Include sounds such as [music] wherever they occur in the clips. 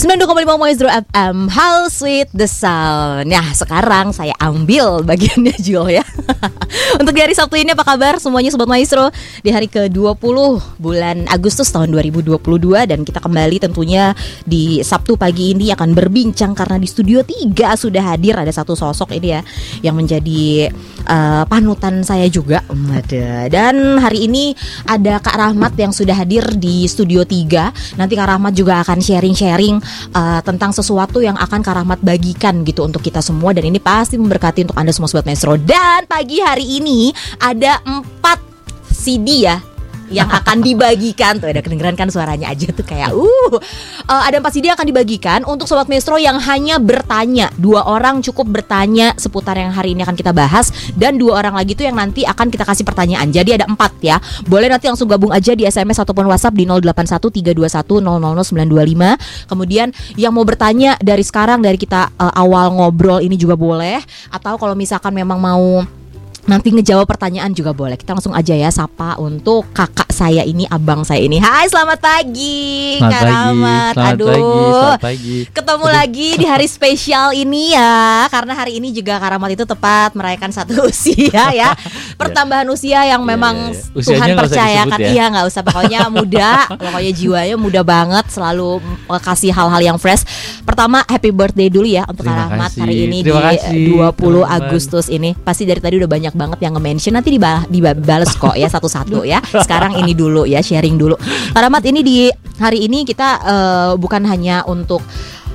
92,5 Maestro FM How Sweet the Sound. Nah sekarang saya ambil bagiannya Jul ya. [laughs] Untuk di hari Sabtu ini apa kabar semuanya Sobat Maestro Di hari ke-20 bulan Agustus tahun 2022 Dan kita kembali tentunya di Sabtu pagi ini akan berbincang Karena di studio 3 sudah hadir. Ada satu sosok ini ya Yang menjadi uh, panutan saya juga. Dan hari ini ada Kak Rahmat yang sudah hadir di studio 3 Nanti Kak Rahmat juga akan sharing-sharing uh, tentang sesuatu yang akan Karahmat bagikan gitu untuk kita semua dan ini pasti memberkati untuk Anda semua sobat Maestro. Dan pagi hari ini ada empat CD ya yang akan dibagikan. Tuh ada kedengeran kan suaranya aja tuh kayak uh, uh ada empat CD yang akan dibagikan untuk sobat Maestro yang hanya bertanya. Dua orang cukup bertanya seputar yang hari ini akan kita bahas. Dan dua orang lagi tuh yang nanti akan kita kasih pertanyaan. Jadi ada empat ya. Boleh nanti langsung gabung aja di SMS ataupun WhatsApp di 081321000925 kemudian yang mau bertanya dari sekarang dari kita uh, awal ngobrol ini juga boleh. Atau kalau misalkan memang mau Nanti ngejawab pertanyaan juga boleh. Kita langsung aja ya sapa untuk kakak saya ini, abang saya ini. Hai, selamat pagi, selamat Kak Rahmat. Selamat Aduh, pagi, selamat pagi. Ketemu Aduh. lagi di hari spesial ini ya, karena hari ini juga Kak Rahmat itu tepat merayakan satu [laughs] usia ya. [laughs] Pertambahan usia yang iya, memang yeah, yeah. Tuhan percayakan. Ya? Iya, nggak usah. Pokoknya [laughs] muda, pokoknya jiwanya muda banget, selalu kasih hal-hal yang fresh. Pertama, happy birthday dulu ya untuk Kak Rahmat hari ini Terima di kasih, 20 teman. Agustus ini. Pasti dari tadi udah banyak banyak banget yang nge-mention nanti dibales kok ya satu-satu ya. Sekarang ini dulu ya sharing dulu. Paramat ini di hari ini kita uh, bukan hanya untuk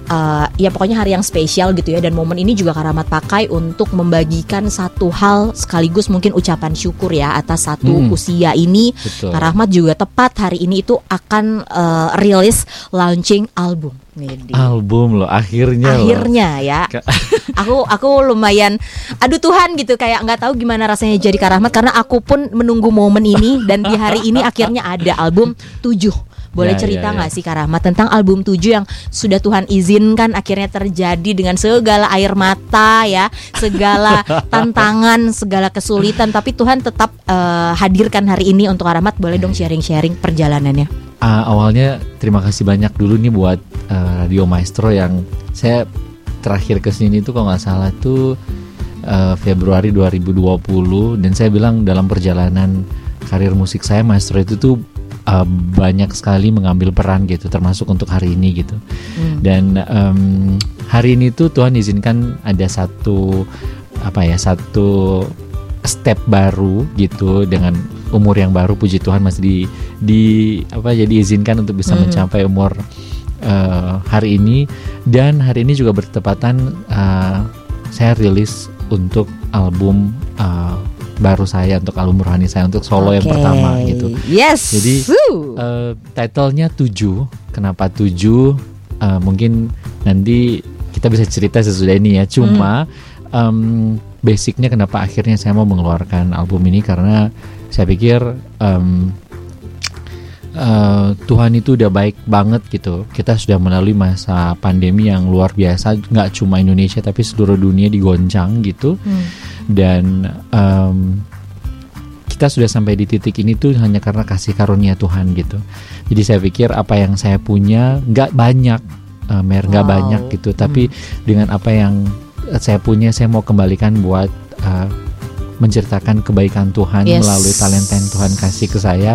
uh, ya pokoknya hari yang spesial gitu ya dan momen ini juga Karamat pakai untuk membagikan satu hal sekaligus mungkin ucapan syukur ya atas satu hmm. usia ini. Betul. Karamat juga tepat hari ini itu akan uh, rilis launching album. Medi. Album loh akhirnya Akhirnya loh. ya. [laughs] aku aku lumayan aduh Tuhan gitu kayak nggak tahu gimana rasanya jadi Karahmat karena aku pun menunggu momen ini dan di hari ini akhirnya ada album 7 boleh ya, cerita nggak ya, ya. sih Karahmat tentang album 7 yang sudah Tuhan izinkan akhirnya terjadi dengan segala air mata ya, segala [laughs] tantangan, segala kesulitan tapi Tuhan tetap uh, hadirkan hari ini untuk Karahmat. Boleh dong sharing-sharing perjalanannya. Uh, awalnya terima kasih banyak dulu nih buat uh, Radio Maestro yang saya terakhir ke sini tuh kalau nggak salah tuh uh, Februari 2020 dan saya bilang dalam perjalanan karir musik saya Maestro itu tuh uh, banyak sekali mengambil peran gitu termasuk untuk hari ini gitu hmm. dan um, hari ini tuh Tuhan izinkan ada satu apa ya satu step baru gitu dengan umur yang baru puji Tuhan masih di di apa jadi izinkan untuk bisa hmm. mencapai umur uh, hari ini dan hari ini juga bertepatan uh, saya rilis untuk album uh, baru saya untuk album rohani saya untuk solo okay. yang pertama gitu. Yes. Jadi uh, titlenya tujuh. Kenapa tujuh? Uh, mungkin nanti kita bisa cerita sesudah ini ya. Cuma hmm. um, basicnya kenapa akhirnya saya mau mengeluarkan album ini karena saya pikir um, uh, Tuhan itu udah baik banget gitu. Kita sudah melalui masa pandemi yang luar biasa, nggak cuma Indonesia tapi seluruh dunia digoncang gitu. Hmm. Dan um, kita sudah sampai di titik ini tuh hanya karena kasih karunia Tuhan gitu. Jadi saya pikir apa yang saya punya nggak banyak, uh, mer nggak wow. banyak gitu. Tapi hmm. dengan apa yang saya punya, saya mau kembalikan buat uh, menceritakan kebaikan Tuhan yes. melalui talenta yang Tuhan kasih ke saya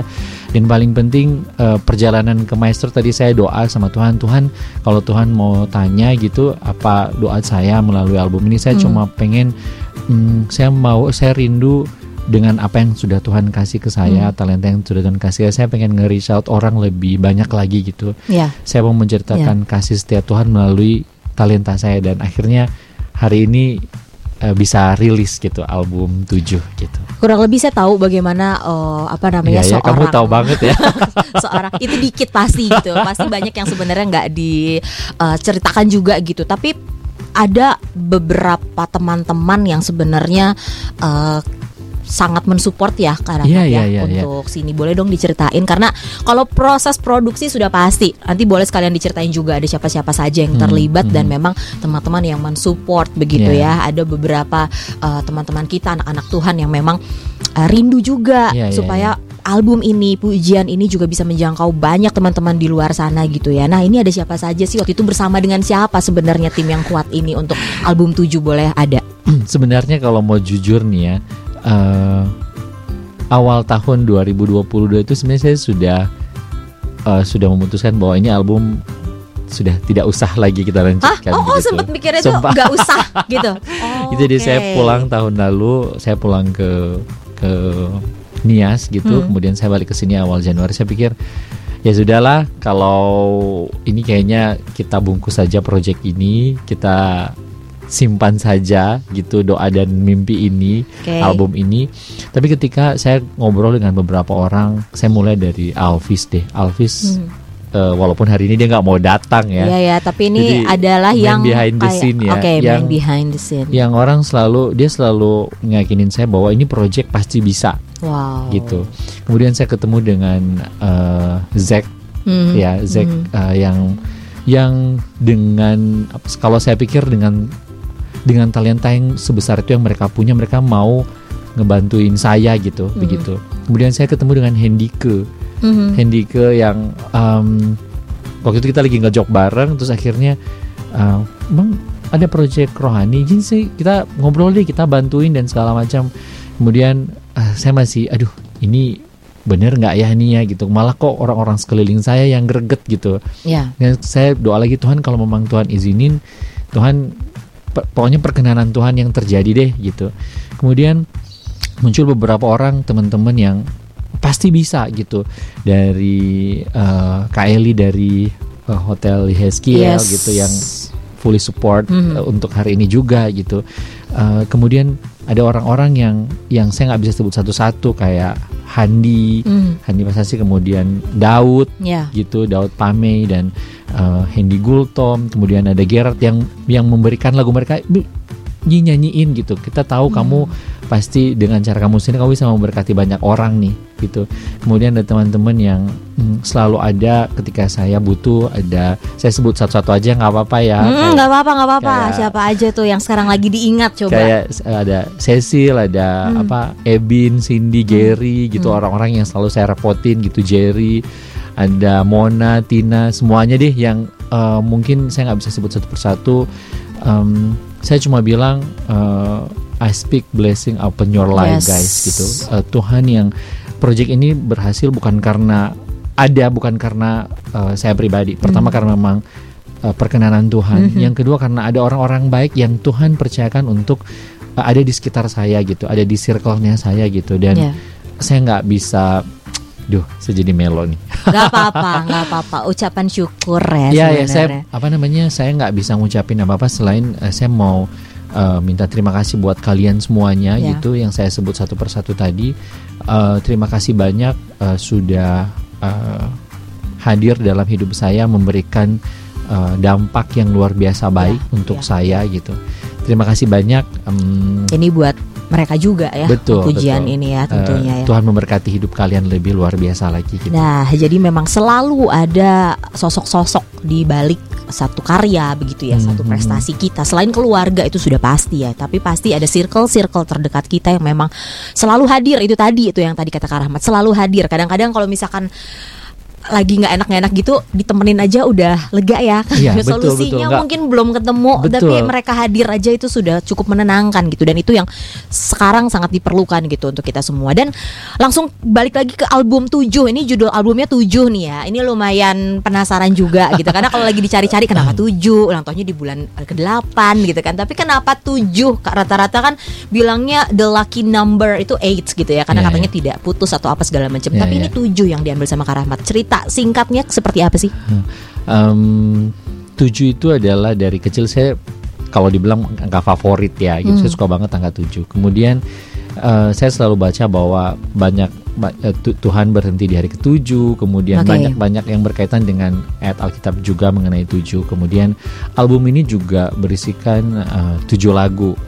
dan paling penting uh, perjalanan ke maestro tadi saya doa sama Tuhan Tuhan kalau Tuhan mau tanya gitu apa doa saya melalui album ini saya hmm. cuma pengen hmm, saya mau saya rindu dengan apa yang sudah Tuhan kasih ke saya, hmm. talenta yang sudah Tuhan kasih, saya pengen nge-reach out orang lebih banyak lagi gitu. Yeah. Saya mau menceritakan yeah. kasih setiap Tuhan melalui talenta saya dan akhirnya hari ini uh, bisa rilis gitu album 7 gitu. Kurang lebih saya tahu bagaimana uh, apa namanya ya, seorang kamu tahu banget ya. [laughs] seorang itu dikit pasti gitu. Pasti banyak yang sebenarnya nggak diceritakan uh, juga gitu. Tapi ada beberapa teman-teman yang sebenarnya uh, sangat mensupport ya karena yeah, ya yeah, yeah, untuk yeah. sini boleh dong diceritain karena kalau proses produksi sudah pasti nanti boleh sekalian diceritain juga ada siapa-siapa saja yang hmm, terlibat hmm, dan memang teman-teman yang mensupport begitu yeah. ya ada beberapa uh, teman-teman kita anak-anak Tuhan yang memang uh, rindu juga yeah, iya, supaya yeah, yeah album ini, pujian ini juga bisa menjangkau banyak teman-teman di luar sana gitu ya. Nah, ini ada siapa saja sih waktu itu bersama dengan siapa sebenarnya tim yang kuat ini untuk album 7 boleh ada? Sebenarnya kalau mau jujur nih ya, uh, awal tahun 2022 itu sebenarnya saya sudah uh, sudah memutuskan bahwa ini album sudah tidak usah lagi kita lanjutkan. Oh, oh gitu. sempat mikirnya tuh nggak usah gitu. [laughs] Oh, Jadi oke. saya pulang tahun lalu, saya pulang ke ke Nias gitu, Hmm. kemudian saya balik ke sini awal Januari. Saya pikir ya sudahlah kalau ini kayaknya kita bungkus saja proyek ini, kita simpan saja gitu doa dan mimpi ini Oke. album ini. Tapi ketika saya ngobrol dengan beberapa orang, saya mulai dari Alvis deh. Alvis Hmm. eh, walaupun hari ini dia nggak mau datang ya. Iya ya, tapi ini Jadi, adalah yang behind the kayak- scene ya, main yang- behind the scene. yang orang selalu dia selalu ngeyakinin saya bahwa ini project pasti bisa Wow. gitu. Kemudian saya ketemu dengan eh, Zack Hmm. ya Zack Hmm. eh, yang yang dengan kalau saya pikir dengan dengan talenta yang sebesar itu yang mereka punya mereka mau ngebantuin saya gitu Hmm. begitu. Kemudian saya ketemu dengan Hendike Mhm. Hendike yang em, waktu itu kita lagi ngejob bareng terus akhirnya eh, bang ada proyek rohani gini sih kita ngobrol deh kita bantuin dan segala macam kemudian eh, saya masih aduh ini bener nggak ya nih ya gitu malah kok orang-orang sekeliling saya yang greget gitu Ya. dan saya doa lagi Tuhan kalau memang Tuhan izinin Tuhan pokoknya perkenanan Tuhan yang terjadi deh gitu kemudian muncul beberapa orang teman-teman yang pasti bisa gitu dari eh, Kak Eli dari eh, Hotel Heskiel Yes. gitu yang fully support Mhm. eh, untuk hari ini juga gitu Eh, kemudian ada orang-orang yang yang saya nggak bisa sebut satu-satu kayak Handi Hmm. Handi Masasi kemudian Daud Ya. gitu Daud Pamei dan uh, Hendy Gultom kemudian ada Gerard yang yang memberikan lagu mereka nyanyiin gitu kita tahu kamu pasti dengan cara kamu sendiri kamu bisa memberkati banyak orang nih gitu kemudian ada teman-teman yang mm, selalu ada ketika saya butuh ada saya sebut satu-satu aja nggak apa-apa ya Hmm, nggak apa-apa, nggak apa-apa. Siapa aja tuh yang sekarang lagi diingat coba. kayak ada Cecil, ada Hmm. apa Ebin, Cindy, Gary gitu orang-orang yang selalu saya repotin gitu Jerry, ada Mona, Tina, semuanya deh yang eh, mungkin saya nggak bisa sebut satu persatu. Em, saya cuma bilang eh, I speak blessing upon your life Yes. guys gitu. Eh, Tuhan yang project ini berhasil bukan karena ada bukan karena eh, saya pribadi. Pertama Hmm. karena memang uh, perkenanan Tuhan. Mhm. Yang kedua karena ada orang-orang baik yang Tuhan percayakan untuk uh, ada di sekitar saya gitu, ada di circle-nya saya gitu dan Ya. saya nggak bisa duh, saya jadi melo nih. Gak apa-apa, [laughs] gak apa-apa. Ucapan syukur ya Iya ya, saya apa namanya? Saya nggak bisa ngucapin apa-apa selain uh, saya mau uh, minta terima kasih buat kalian semuanya Ya. gitu yang saya sebut satu persatu tadi. Uh, terima kasih banyak uh, sudah uh, hadir dalam hidup saya memberikan uh, dampak yang luar biasa baik untuk ya. saya gitu. Terima kasih banyak. em, Ini buat mereka juga ya. Betul, Pujian betul. ini ya uh, tentunya ya. Tuhan memberkati hidup kalian lebih luar biasa lagi gitu. Nah, jadi memang selalu ada sosok-sosok di balik satu karya begitu ya, satu Mhm. prestasi kita. Selain keluarga itu sudah pasti ya, tapi pasti ada circle-circle terdekat kita yang memang selalu hadir. Itu tadi itu yang tadi kata Kak Rahmat, selalu hadir. Kadang-kadang kalau misalkan lagi nggak enak nggak enak gitu ditemenin aja udah lega ya. Iya, [laughs] betul, solusinya betul. Mungkin belum ketemu Betul. tapi mereka hadir aja itu sudah cukup menenangkan gitu. Dan itu yang sekarang sangat diperlukan gitu untuk kita semua. Dan langsung balik lagi ke album 7 ini judul albumnya 7 nih ya. Ini lumayan penasaran juga gitu. Karena kalau lagi dicari-cari kenapa 7 ulang tahunnya di bulan ke-8 gitu kan. Tapi kenapa 7 Kak, rata-rata kan bilangnya the lucky number itu 8 gitu ya. Karena Iya, katanya tidak putus atau apa segala macam. Iya, tapi iya. ini 7 yang diambil sama Kak Rahmat. Cerita singkatnya seperti apa sih? Em, tujuh itu adalah dari kecil saya kalau dibilang angka favorit ya gitu. Hmm. saya suka banget angka tujuh. Kemudian eh, saya selalu baca bahwa banyak ba- eh, tu- Tuhan berhenti di hari ketujuh kemudian Oke. banyak banyak yang berkaitan dengan ayat Alkitab juga mengenai tujuh. Kemudian album ini juga berisikan eh, tujuh lagu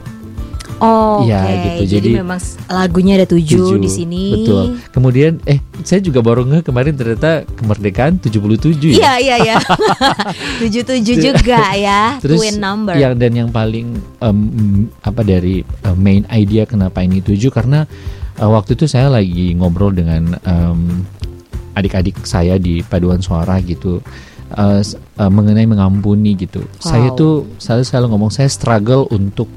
Oh, Iya, oke. gitu. Jadi, Jadi- memang lagunya ada tujuh, tujuh di sini. betul kemudian eh saya juga baru nge kemarin ternyata kemerdekaan 77 ya Iya iya iya. [laughs] tujuh tujuh juga ya. [laughs] Terus Twin number. yang dan yang paling em, apa dari eh, main idea kenapa ini tujuh karena uh, waktu itu saya lagi ngobrol dengan um, adik-adik saya di paduan suara gitu uh, uh, mengenai mengampuni gitu. Wow. Saya tuh selalu selalu ngomong saya struggle untuk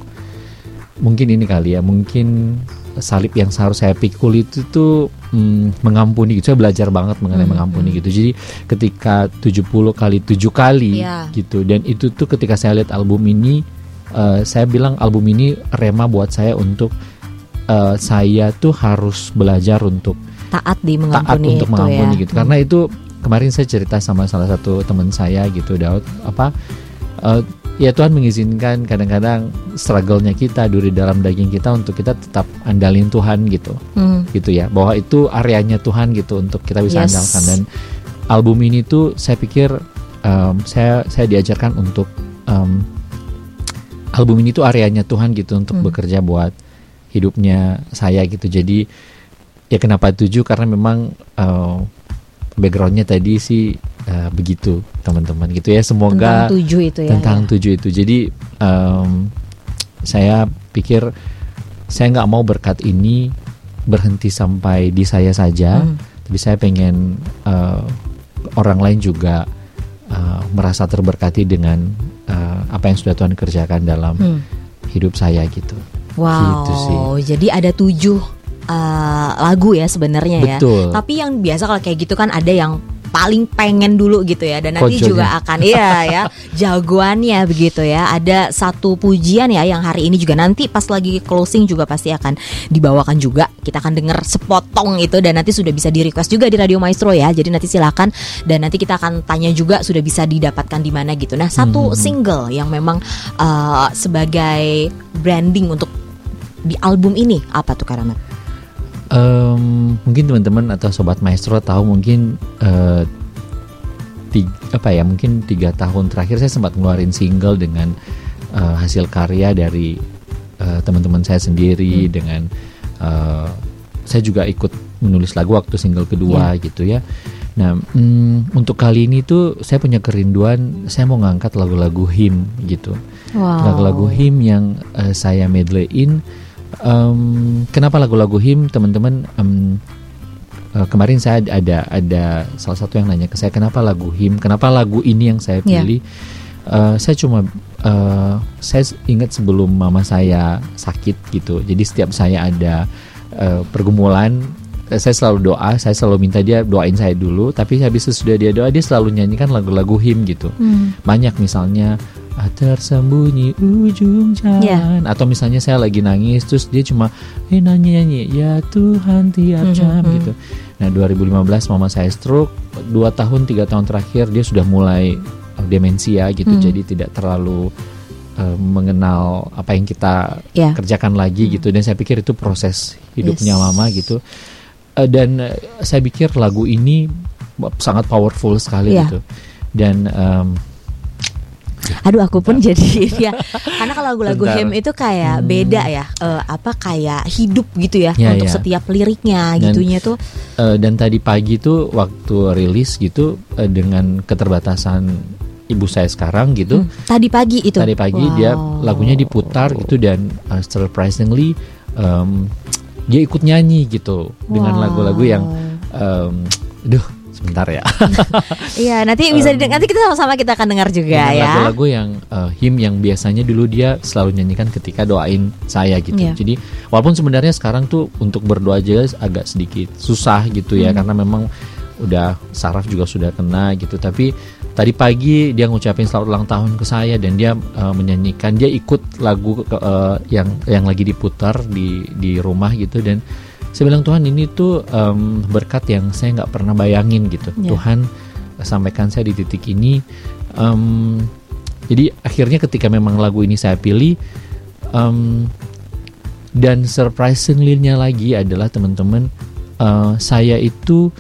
mungkin ini kali ya, mungkin salib yang seharusnya saya pikul itu tuh hmm, mengampuni gitu. Saya belajar banget mengenai hmm, mengampuni hmm. gitu. Jadi ketika 70 kali 7 kali yeah. gitu dan itu tuh ketika saya lihat album ini uh, saya bilang album ini rema buat saya untuk uh, saya tuh harus belajar untuk taat di mengampuni taat untuk mengampuni ya. gitu. Hmm. Karena itu kemarin saya cerita sama salah satu teman saya gitu Daud apa uh, ya Tuhan mengizinkan kadang-kadang struggle-nya kita duri dalam daging kita untuk kita tetap andalin Tuhan gitu hmm. gitu ya bahwa itu areanya Tuhan gitu untuk kita bisa yes. andalkan dan album ini tuh saya pikir um, saya saya diajarkan untuk um, album ini tuh areanya Tuhan gitu untuk hmm. bekerja buat hidupnya saya gitu jadi ya kenapa tujuh karena memang uh, backgroundnya tadi sih uh, begitu teman-teman gitu ya semoga tentang tujuh itu ya tentang ya. tujuh itu jadi um, saya pikir saya nggak mau berkat ini berhenti sampai di saya saja hmm. tapi saya pengen uh, orang lain juga uh, merasa terberkati dengan uh, apa yang sudah Tuhan kerjakan dalam hmm. hidup saya gitu wow gitu sih. jadi ada tujuh uh, lagu ya sebenarnya ya. Tapi yang biasa kalau kayak gitu kan ada yang paling pengen dulu gitu ya dan nanti Kojonya. juga akan iya ya [laughs] jagoannya begitu ya ada satu pujian ya yang hari ini juga nanti pas lagi closing juga pasti akan dibawakan juga kita akan denger sepotong itu dan nanti sudah bisa di request juga di Radio Maestro ya jadi nanti silakan dan nanti kita akan tanya juga sudah bisa didapatkan di mana gitu nah satu hmm. single yang memang uh, sebagai branding untuk di album ini apa tuh Karamat? Um, mungkin teman-teman atau sobat maestro tahu mungkin uh, tiga, apa ya mungkin tiga tahun terakhir saya sempat ngeluarin single dengan uh, hasil karya dari uh, teman-teman saya sendiri hmm. dengan uh, saya juga ikut menulis lagu waktu single kedua yeah. gitu ya. Nah, mm, untuk kali ini tuh saya punya kerinduan, saya mau ngangkat lagu-lagu him gitu, lagu-lagu him yang uh, saya medleyin um, kenapa lagu-lagu him teman-teman um, uh, kemarin saya ada ada salah satu yang nanya ke saya kenapa lagu him kenapa lagu ini yang saya ya. pilih yeah. uh, saya cuma uh, saya ingat sebelum mama saya sakit gitu jadi setiap saya ada uh, pergumulan saya selalu doa, saya selalu minta dia doain saya dulu, tapi habis itu sudah dia doa, dia selalu nyanyikan lagu-lagu him gitu. Hmm. Banyak misalnya tersembunyi ujung jalan yeah. atau misalnya saya lagi nangis terus dia cuma eh nyanyi nyanyi ya Tuhan tiap mm-hmm, jam mm -hmm. gitu nah 2015 mama saya stroke dua tahun tiga tahun terakhir dia sudah mulai uh, demensia gitu mm. jadi tidak terlalu uh, mengenal apa yang kita yeah. kerjakan lagi mm. gitu dan saya pikir itu proses hidupnya yes. mama gitu uh, dan uh, saya pikir lagu ini sangat powerful sekali yeah. gitu dan um, Aduh aku pun jadi [laughs] ya. Karena kalau lagu-lagu him itu kayak hmm. beda ya. Uh, apa kayak hidup gitu ya, ya untuk ya. setiap liriknya dan, gitunya tuh. Uh, dan tadi pagi tuh waktu rilis gitu uh, dengan keterbatasan ibu saya sekarang gitu. Hmm, tadi pagi itu. Tadi pagi wow. dia lagunya diputar gitu dan uh, surprisingly um, dia ikut nyanyi gitu wow. dengan lagu-lagu yang um, duh sebentar ya. [laughs] Iya, nanti bisa um, nanti kita sama-sama kita akan dengar juga ya. Lagu-lagu yang uh, him yang biasanya dulu dia selalu nyanyikan ketika doain saya gitu. Yeah. Jadi walaupun sebenarnya sekarang tuh untuk berdoa aja agak sedikit susah gitu ya hmm. karena memang udah saraf juga sudah kena gitu tapi tadi pagi dia ngucapin selamat ulang tahun ke saya dan dia uh, menyanyikan dia ikut lagu uh, yang yang lagi diputar di di rumah gitu dan saya bilang Tuhan ini tuh um, berkat yang saya nggak pernah bayangin gitu yeah. Tuhan sampaikan saya di titik ini um, jadi akhirnya ketika memang lagu ini saya pilih um, dan surprisingly-nya lagi adalah teman-teman uh, saya itu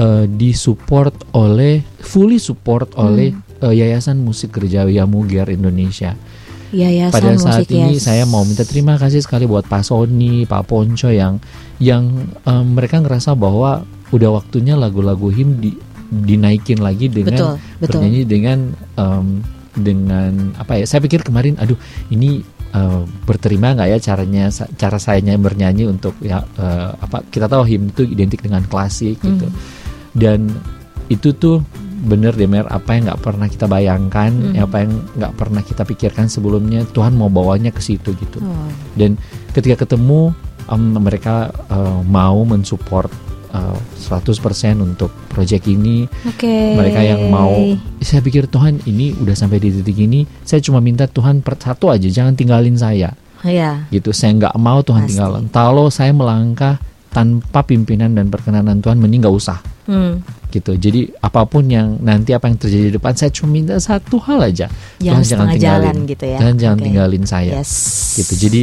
uh, disupport oleh fully support oleh hmm. uh, Yayasan Musik Gerejawi Muger Indonesia Yayasan Pada saat musik, ini yes. saya mau minta terima kasih sekali buat Pak Sony, Pak Ponco yang yang um, mereka ngerasa bahwa udah waktunya lagu-lagu him di, dinaikin lagi dengan betul, betul. bernyanyi dengan um, dengan apa ya? Saya pikir kemarin, aduh ini uh, berterima nggak ya caranya cara sayanya bernyanyi untuk ya uh, apa kita tahu him itu identik dengan klasik gitu Hmm. dan itu tuh bener deh Mer apa yang nggak pernah kita bayangkan Hmm. apa yang nggak pernah kita pikirkan sebelumnya Tuhan mau bawanya ke situ gitu Oh. dan ketika ketemu em, mereka uh, mau mensupport uh, 100% untuk project ini Oke. mereka yang mau saya pikir Tuhan ini udah sampai di titik ini saya cuma minta Tuhan per satu aja jangan tinggalin saya Ya. gitu saya nggak mau Tuhan Pasti. tinggalin kalau saya melangkah tanpa pimpinan dan perkenanan Tuhan mending nggak usah Hmm. gitu jadi apa pun yang nanti apa yang terjadi di depan saya cuma minta satu hal aja Jangan Tuhan setengah jalan gitu ya. Tuhan jangan Oke. tinggalin saya Yes. gitu jadi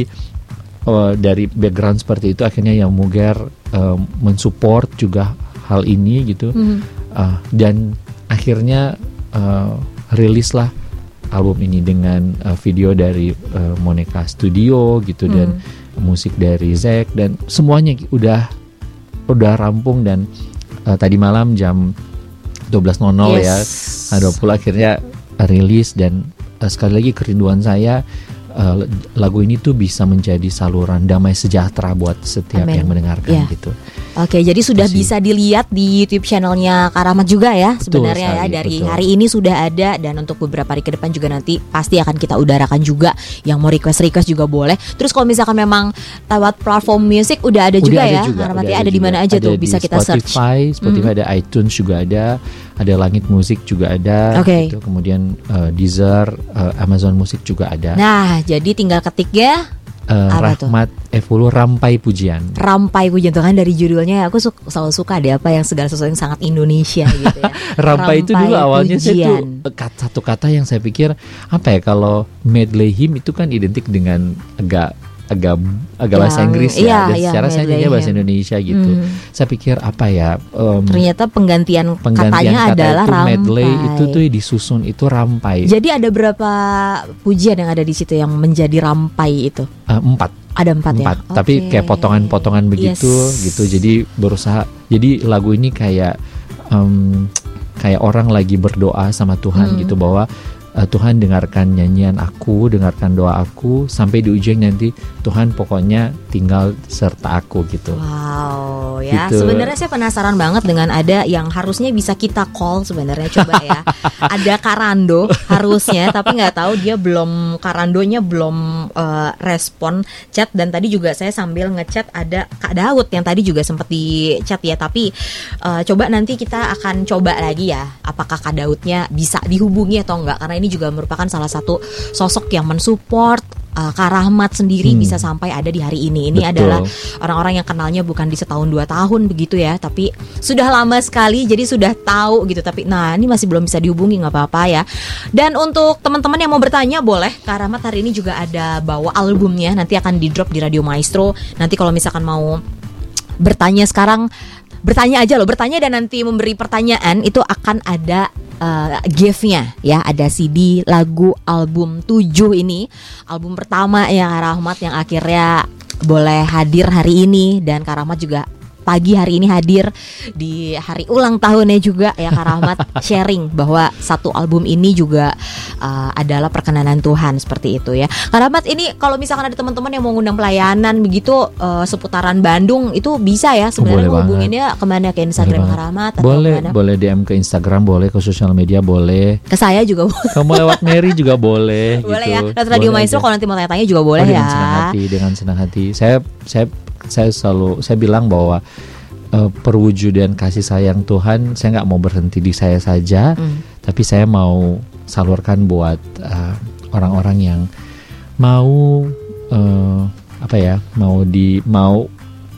eh, dari background seperti itu akhirnya yang Muger eh, mensupport juga hal ini gitu Hmm. Uh, dan akhirnya uh, rilislah album ini dengan uh, video dari uh, Monica Studio gitu dan musik dari Zack dan semuanya udah udah rampung dan uh, tadi malam jam 12.00 ya Yes. nah, 20 akhirnya rilis dan uh, sekali lagi kerinduan saya uh, lagu ini tuh bisa menjadi saluran damai sejahtera buat setiap Amin. yang mendengarkan Ya. gitu. Oke, jadi sudah Masih. bisa dilihat di YouTube channelnya Karamat juga ya Betul sebenarnya ya sekali, dari betul. hari ini sudah ada dan untuk beberapa hari ke depan juga nanti pasti akan kita udarakan juga yang mau request request juga boleh. Terus kalau misalkan memang lewat platform musik udah ada Udah juga ada ya juga, Karamat ya ada di mana aja Ada tuh di bisa kita search. Hmm. Spotify, Spotify ada iTunes juga ada, ada Langit Musik juga ada, Oke. gitu. kemudian eh, Deezer, eh, Amazon Musik juga ada. Nah, jadi tinggal ketik ya Apa tuh? Rahmat Evolu Rampai Pujian. Rampai Pujian tuh kan dari judulnya aku su- selalu suka deh apa yang segala sesuatu yang sangat Indonesia gitu ya. [laughs] Rampai itu dulu awalnya saya tuh Pujian. eh, satu kata yang saya pikir apa ya kalau medley hymn itu kan identik dengan agak agak agak bahasa Inggris iya, ya dan iya, secara saya nyanyi bahasa. Indonesia gitu. Hmm. Saya pikir apa ya em, Ternyata penggantian, penggantian katanya kata adalah itu rampai. medley itu tuh disusun itu rampai Jadi ada berapa pujian yang ada di situ yang menjadi rampai itu? Eh, empat Ada empat, ya. empat tapi Oke. kayak potongan-potongan begitu Yes. gitu jadi berusaha jadi lagu ini kayak em, kayak orang lagi berdoa sama Tuhan Hmm. gitu bahwa eh, Tuhan dengarkan nyanyian aku dengarkan doa aku sampai di ujung nanti Tuhan pokoknya tinggal serta aku gitu Wow, ya. Gitu. Sebenarnya saya penasaran banget dengan ada yang harusnya bisa kita call sebenarnya coba ya. [laughs] ada Karando harusnya, tapi nggak tahu dia belum Karandonya belum eh, respon chat dan tadi juga saya sambil ngechat ada Kak Daud yang tadi juga sempat di chat ya. Tapi eh, coba nanti kita akan coba lagi ya, apakah Kak Daudnya bisa dihubungi atau enggak? Karena ini juga merupakan salah satu sosok yang mensupport eh, Kak Rahmat sendiri Hmm. bisa sampai ada di hari ini. Ini Betul. adalah orang-orang yang kenalnya bukan di setahun dua tahun begitu ya tapi sudah lama sekali jadi sudah tahu gitu tapi nah ini masih belum bisa dihubungi nggak apa-apa ya dan untuk teman-teman yang mau bertanya boleh Kak Rahmat hari ini juga ada bawa albumnya nanti akan di drop di Radio Maestro nanti kalau misalkan mau bertanya sekarang bertanya aja loh bertanya dan nanti memberi pertanyaan itu akan ada uh, gift-nya ya. Ada CD lagu album 7 ini. Album pertama ya Rahmat yang akhirnya boleh hadir hari ini. Dan Kak Rahmat juga pagi hari ini hadir di hari ulang tahunnya juga ya Kak Rahmat [laughs] sharing bahwa satu album ini juga uh, adalah perkenanan Tuhan seperti itu ya. Kak Rahmat ini kalau misalkan ada teman-teman yang mau ngundang pelayanan begitu uh, seputaran Bandung itu bisa ya sebenarnya Boleh hubunginnya ke mana ke Instagram Boleh Kak. Rahmat atau boleh ke mana? boleh DM ke Instagram boleh ke sosial media boleh Ke saya juga kamu lewat Mary juga boleh boleh gitu. ya. Lewat Radio Boleh Maestro kalau nanti mau tanya-tanya juga boleh Oh, ya. dengan senang hati dengan senang hati saya saya saya selalu saya bilang bahwa eh, perwujudan kasih sayang Tuhan saya nggak mau berhenti di saya saja Hmm. tapi saya mau salurkan buat eh, orang-orang yang mau eh, apa ya mau di mau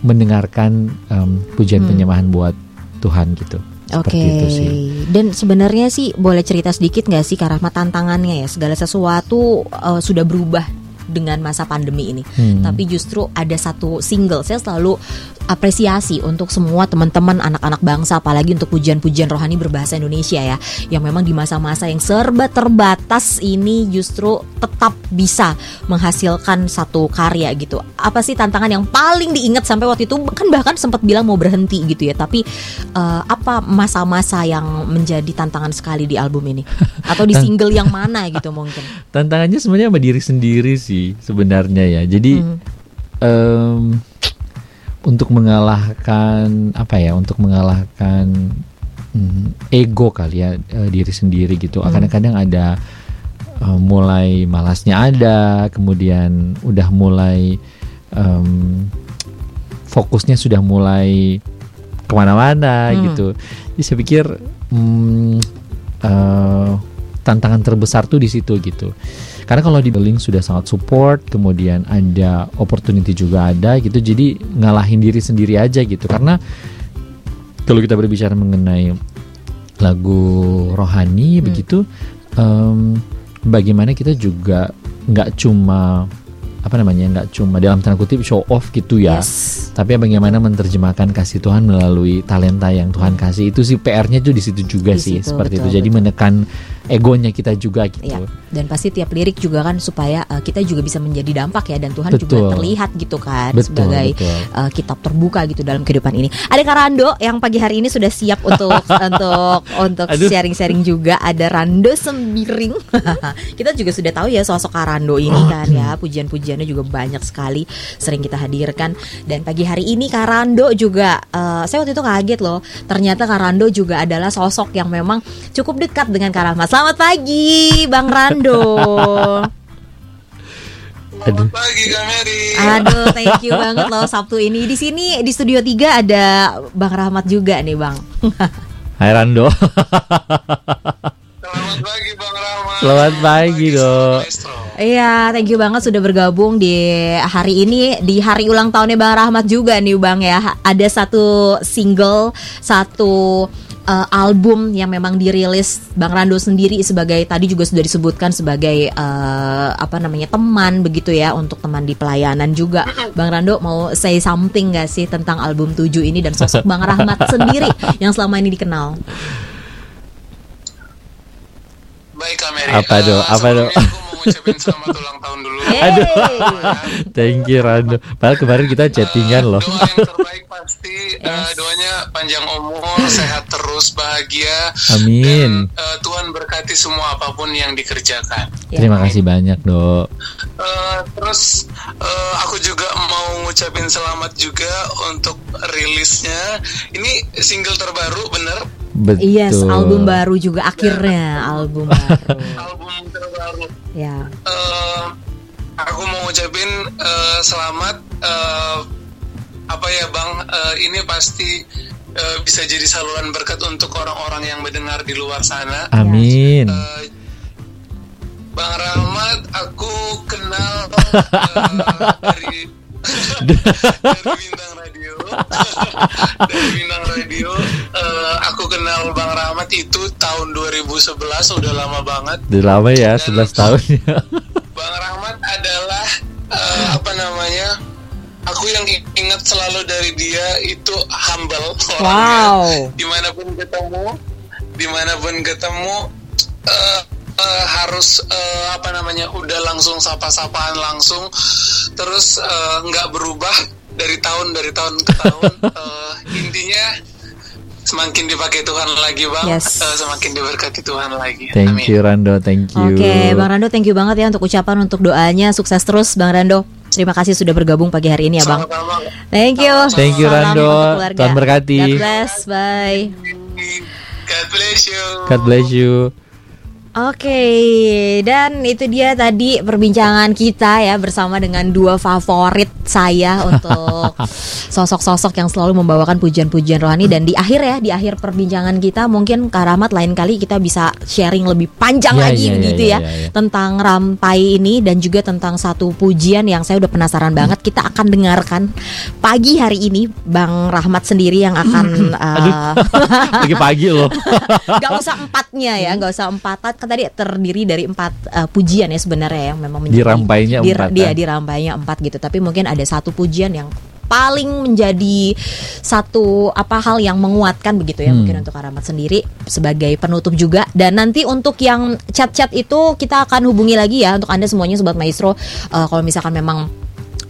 mendengarkan em, pujian Hmm. penyembahan buat Tuhan gitu Oke. itu sih Dan sebenarnya sih boleh cerita sedikit nggak sih Kak Rahmat tantangannya ya segala sesuatu eh, sudah berubah dengan masa pandemi ini. Hmm. Tapi justru ada satu single saya selalu apresiasi untuk semua teman-teman anak-anak bangsa apalagi untuk pujian-pujian rohani berbahasa Indonesia ya yang memang di masa-masa yang serba terbatas ini justru tetap bisa menghasilkan satu karya gitu. Apa sih tantangan yang paling diingat sampai waktu itu kan bahkan sempat bilang mau berhenti gitu ya. Tapi uh, apa masa-masa yang menjadi tantangan sekali di album ini atau di [laughs] single yang mana gitu mungkin? Tantangannya sebenarnya sama diri sendiri sih sebenarnya ya. Jadi hmm. um, untuk mengalahkan apa ya untuk mengalahkan hmm, ego kali ya uh, diri sendiri gitu. Hmm. Kadang-kadang ada uh, mulai malasnya ada, kemudian udah mulai um, fokusnya sudah mulai ke mana-mana hmm. gitu. Jadi saya pikir hmm, uh, tantangan terbesar tuh di situ gitu. Karena kalau di Link sudah sangat support, kemudian ada opportunity juga ada gitu. Jadi ngalahin diri sendiri aja gitu. Karena kalau kita berbicara mengenai lagu rohani hmm. begitu, um, bagaimana kita juga nggak cuma apa namanya nggak cuma dalam tanda kutip show off gitu ya yes. tapi bagaimana menerjemahkan kasih Tuhan melalui talenta yang Tuhan kasih itu sih PR-nya tuh di situ juga di sih situ, seperti betul, itu jadi betul. menekan egonya kita juga gitu ya. dan pasti tiap lirik juga kan supaya uh, kita juga bisa menjadi dampak ya dan Tuhan betul. juga terlihat gitu kan betul, sebagai betul. Uh, kitab terbuka gitu dalam kehidupan ini ada Karando yang pagi hari ini sudah siap untuk [laughs] untuk untuk sharing-sharing juga ada Rando Sembiring [laughs] kita juga sudah tahu ya sosok Karando ini oh. kan ya pujian-pujiannya juga banyak sekali sering kita hadirkan dan pagi hari ini Karando juga uh, saya waktu itu kaget loh ternyata Karando juga adalah sosok yang memang cukup dekat dengan Karahmat Selamat pagi, Bang Rando. [laughs] Selamat pagi Kak Mary. Aduh, thank you [laughs] banget loh Sabtu ini. Di sini di studio 3 ada Bang Rahmat juga nih, Bang. Hai Rando. [laughs] Selamat pagi Bang Rahmat. Selamat pagi, dong. Iya, thank you banget sudah bergabung di hari ini di hari ulang tahunnya Bang Rahmat juga nih, Bang ya. Ada satu single, satu uh, album yang memang dirilis Bang Rando sendiri sebagai tadi juga sudah disebutkan sebagai uh, apa namanya teman begitu ya untuk teman di pelayanan juga. Bang Rando mau say something gak sih tentang album 7 ini dan sosok Bang Rahmat sendiri [laughs] yang selama ini dikenal? Baik Amerika. Apa dong? Apa dong? ngucapin [laughs] selamat ulang tahun dulu. Aduh. Thank you Rando. Padahal kemarin kita chattingan uh, loh. Doa yang terbaik pasti uh, [laughs] yes. uh, doanya panjang umur, [laughs] sehat terus, bahagia. Amin. Dan uh, Tuhan berkati semua apa pun yang dikerjakan. Terima kasih banyak, Dok. Uh, terus uh, aku juga mau ngucapin selamat juga untuk rilisnya. Ini single terbaru bener Betul. Yes, album baru juga akhirnya album [laughs] baru. album terbaru. Ya. Uh, aku mau ngucapin uh, selamat uh, apa ya Bang, uh, ini pasti uh, bisa jadi saluran berkat untuk orang-orang yang mendengar di luar sana. Amin. Uh, Bang Rahmat, aku kenal uh, [laughs] dari [laughs] dari bintang [laughs] dari bintang radio uh, aku kenal bang Rahmat itu tahun 2011 udah lama banget. Udah lama ya Dan 11 tahun ya. [laughs] Bang Rahmat adalah uh, apa namanya aku yang ingat selalu dari dia itu humble wow. Di mana pun ketemu di mana pun ketemu uh, uh, harus uh, apa namanya udah langsung sapa-sapaan langsung terus nggak uh, berubah dari tahun dari tahun ke tahun uh, [laughs] intinya semakin dipakai Tuhan lagi bang yes. uh, semakin diberkati Tuhan lagi thank Amin. you Rando thank you oke okay, bang Rando thank you banget ya untuk ucapan untuk doanya sukses terus bang Rando Terima kasih sudah bergabung pagi hari ini ya Bang. Thank you. Thank you Rando. Tuhan berkati. God bless. Bye. God bless you. God bless you. Oke, dan itu dia tadi perbincangan kita ya bersama dengan dua favorit saya [laughs] untuk sosok-sosok yang selalu membawakan pujian-pujian rohani. Dan di akhir ya di akhir perbincangan kita mungkin Karamat lain kali kita bisa sharing lebih panjang ya, lagi ya, begitu ya, ya, ya, ya. tentang rampai ini dan juga tentang satu pujian yang saya udah penasaran hmm. banget kita akan dengarkan pagi hari ini Bang Rahmat sendiri yang akan uh, [laughs] pagi-pagi loh. [laughs] gak usah empatnya ya, gak usah empat kan tadi terdiri dari empat uh, pujian ya sebenarnya yang memang menjadi dirampainya empat. Dia ya? dirampainya empat gitu. Tapi mungkin ada satu pujian yang paling menjadi satu apa hal yang menguatkan begitu ya Hmm. mungkin untuk Karamat sendiri sebagai penutup juga dan nanti untuk yang chat-chat itu kita akan hubungi lagi ya untuk anda semuanya sobat maestro Eh, kalau misalkan memang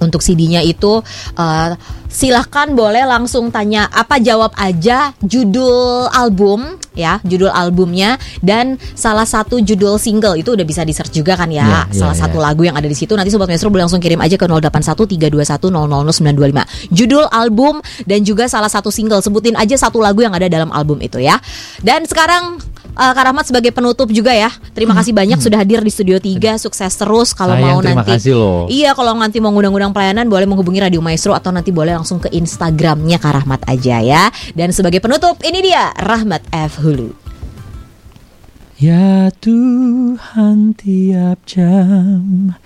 untuk CD-nya itu eh, silahkan boleh langsung tanya apa jawab aja judul album ya judul albumnya dan salah satu judul single. Itu udah bisa di search juga kan ya. Ya, ya, salah ya. satu lagu yang ada di situ. Nanti sobat maestro boleh langsung kirim aja ke 081321000925 judul album dan juga salah satu single. Sebutin aja satu lagu yang ada dalam album itu ya. Dan sekarang eh, Kak Rahmat sebagai penutup juga ya. Terima kasih banyak sudah hadir di studio 3 sukses terus kalau Sayang, mau terima nanti. kasih loh. Iya kalau nanti mau ngundang-ngundang pelayanan boleh menghubungi Radio Maestro atau nanti boleh langsung ke Instagramnya Kak Rahmat aja ya. Dan sebagai penutup ini dia Rahmat F. Hulu. Ya Tuhan tiap jam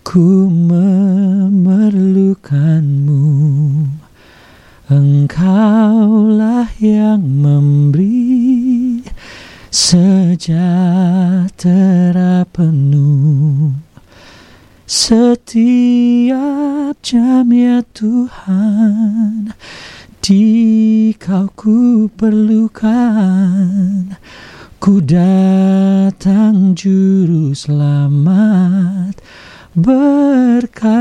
ku memerlukanmu. Engkaulah yang memberi sejahtera penuh. Setiap jam ya Tuhan di kau ku perlukan. Ku datang juru selamat berkati